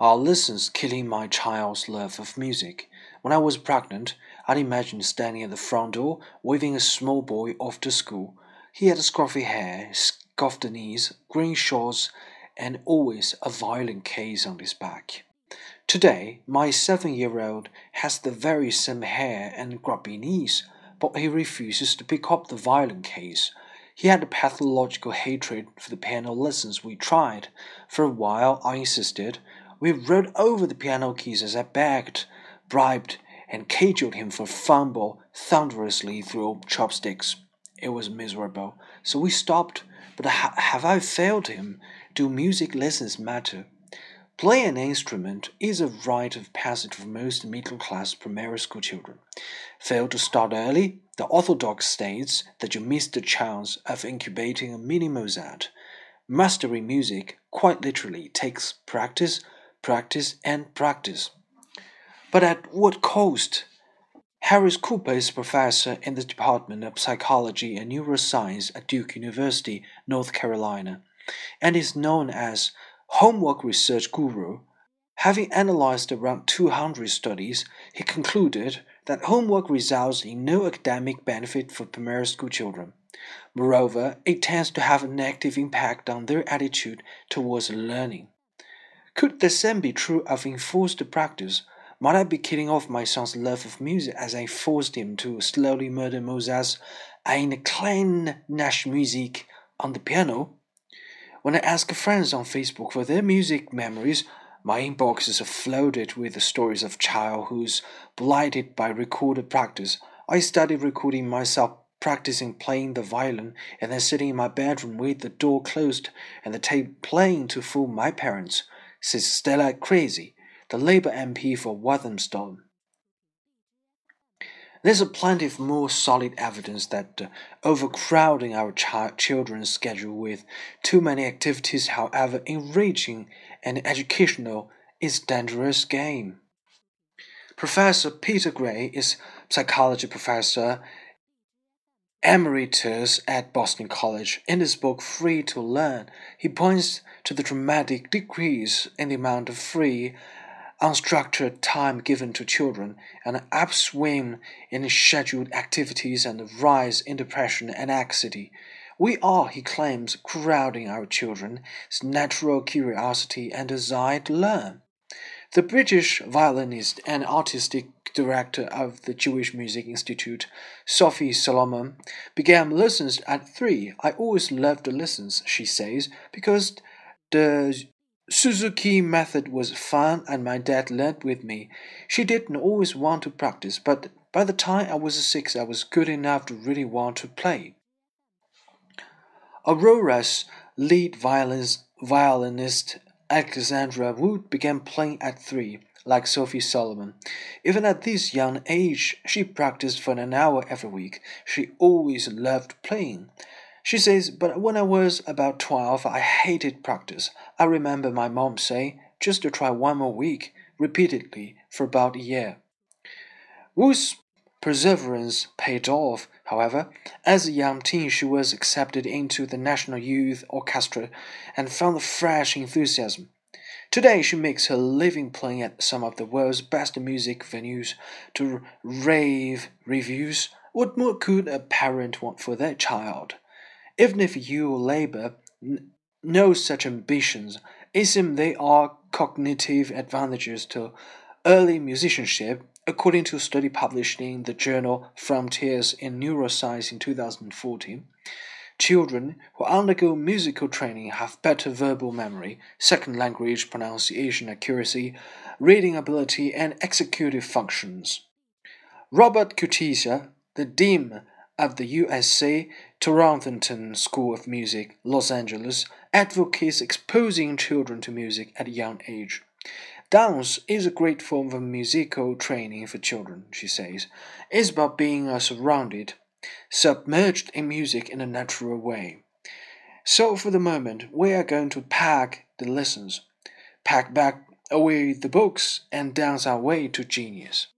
are lessons killing my child's love of music. When I was pregnant, I'd imagine standing at the front door, waving a small boy off to school. He had scruffy hair, scuffed knees, green shorts, and always a violin case on his back. Today, my seven year old has the very same hair and grubby knees, but he refuses to pick up the violin case. He had a pathological hatred for the piano lessons we tried. For a while, I insisted. We rode over the piano keys as I begged, bribed, and cajoled him for fumble thunderously through chopsticks. It was miserable, so we stopped. But ha have I failed him? Do music lessons matter? Play an instrument is a rite of passage for most middle class primary school children. Fail to start early, the orthodox states that you miss the chance of incubating a mini Mozart. Mastering music, quite literally, takes practice, practice, and practice. But at what cost? Harris Cooper is a professor in the Department of Psychology and Neuroscience at Duke University, North Carolina, and is known as homework research guru, having analyzed around 200 studies, he concluded that homework results in no academic benefit for primary school children. Moreover, it tends to have a negative impact on their attitude towards learning. Could the same be true of enforced practice? Might I be killing off my son's love of music as I forced him to slowly murder Mozart's Eine kleine Nachtmusik on the piano? When I ask friends on Facebook for their music memories, my inbox is flooded with the stories of child childhoods blighted by recorded practice. I started recording myself practicing playing the violin and then sitting in my bedroom with the door closed and the tape playing to fool my parents, says Stella Creasy, the Labour MP for Walthamstow. There's plenty of more solid evidence that uh, overcrowding our ch children's schedule with too many activities, however enriching and educational, is dangerous game. Professor Peter Gray is psychology professor emeritus at Boston College. In his book Free to Learn, he points to the dramatic decrease in the amount of free unstructured time given to children, an upswing in scheduled activities, and a rise in depression and anxiety. We are, he claims, crowding our children's natural curiosity and desire to learn. The British violinist and artistic director of the Jewish Music Institute, Sophie Solomon, began lessons at three. I always loved the lessons, she says, because the Suzuki method was fun and my dad learned with me. She didn't always want to practice, but by the time I was six, I was good enough to really want to play. Aurora's lead violinist, violinist Alexandra Wood began playing at three, like Sophie Solomon. Even at this young age, she practiced for an hour every week. She always loved playing. She says, But when I was about 12, I hated practice. I remember my mom saying, just to try one more week, repeatedly, for about a year. Wood's perseverance paid off, however. As a young teen, she was accepted into the National Youth Orchestra and found a fresh enthusiasm. Today, she makes her living playing at some of the world's best music venues to rave reviews. What more could a parent want for their child? Even if you labor no such ambitions, it seems they are cognitive advantages to early musicianship, according to a study published in the journal Frontiers in Neuroscience in 2014. Children who undergo musical training have better verbal memory, second language pronunciation accuracy, reading ability, and executive functions. Robert Cutietta, the dean of the USC Thornton School of Music, Los Angeles, advocates exposing children to music at a young age. Dance is a great form of musical training for children, she says. It's about being uh, surrounded, submerged in music in a natural way. So, for the moment, we are going to pack the lessons, pack back away the books, and dance our way to genius.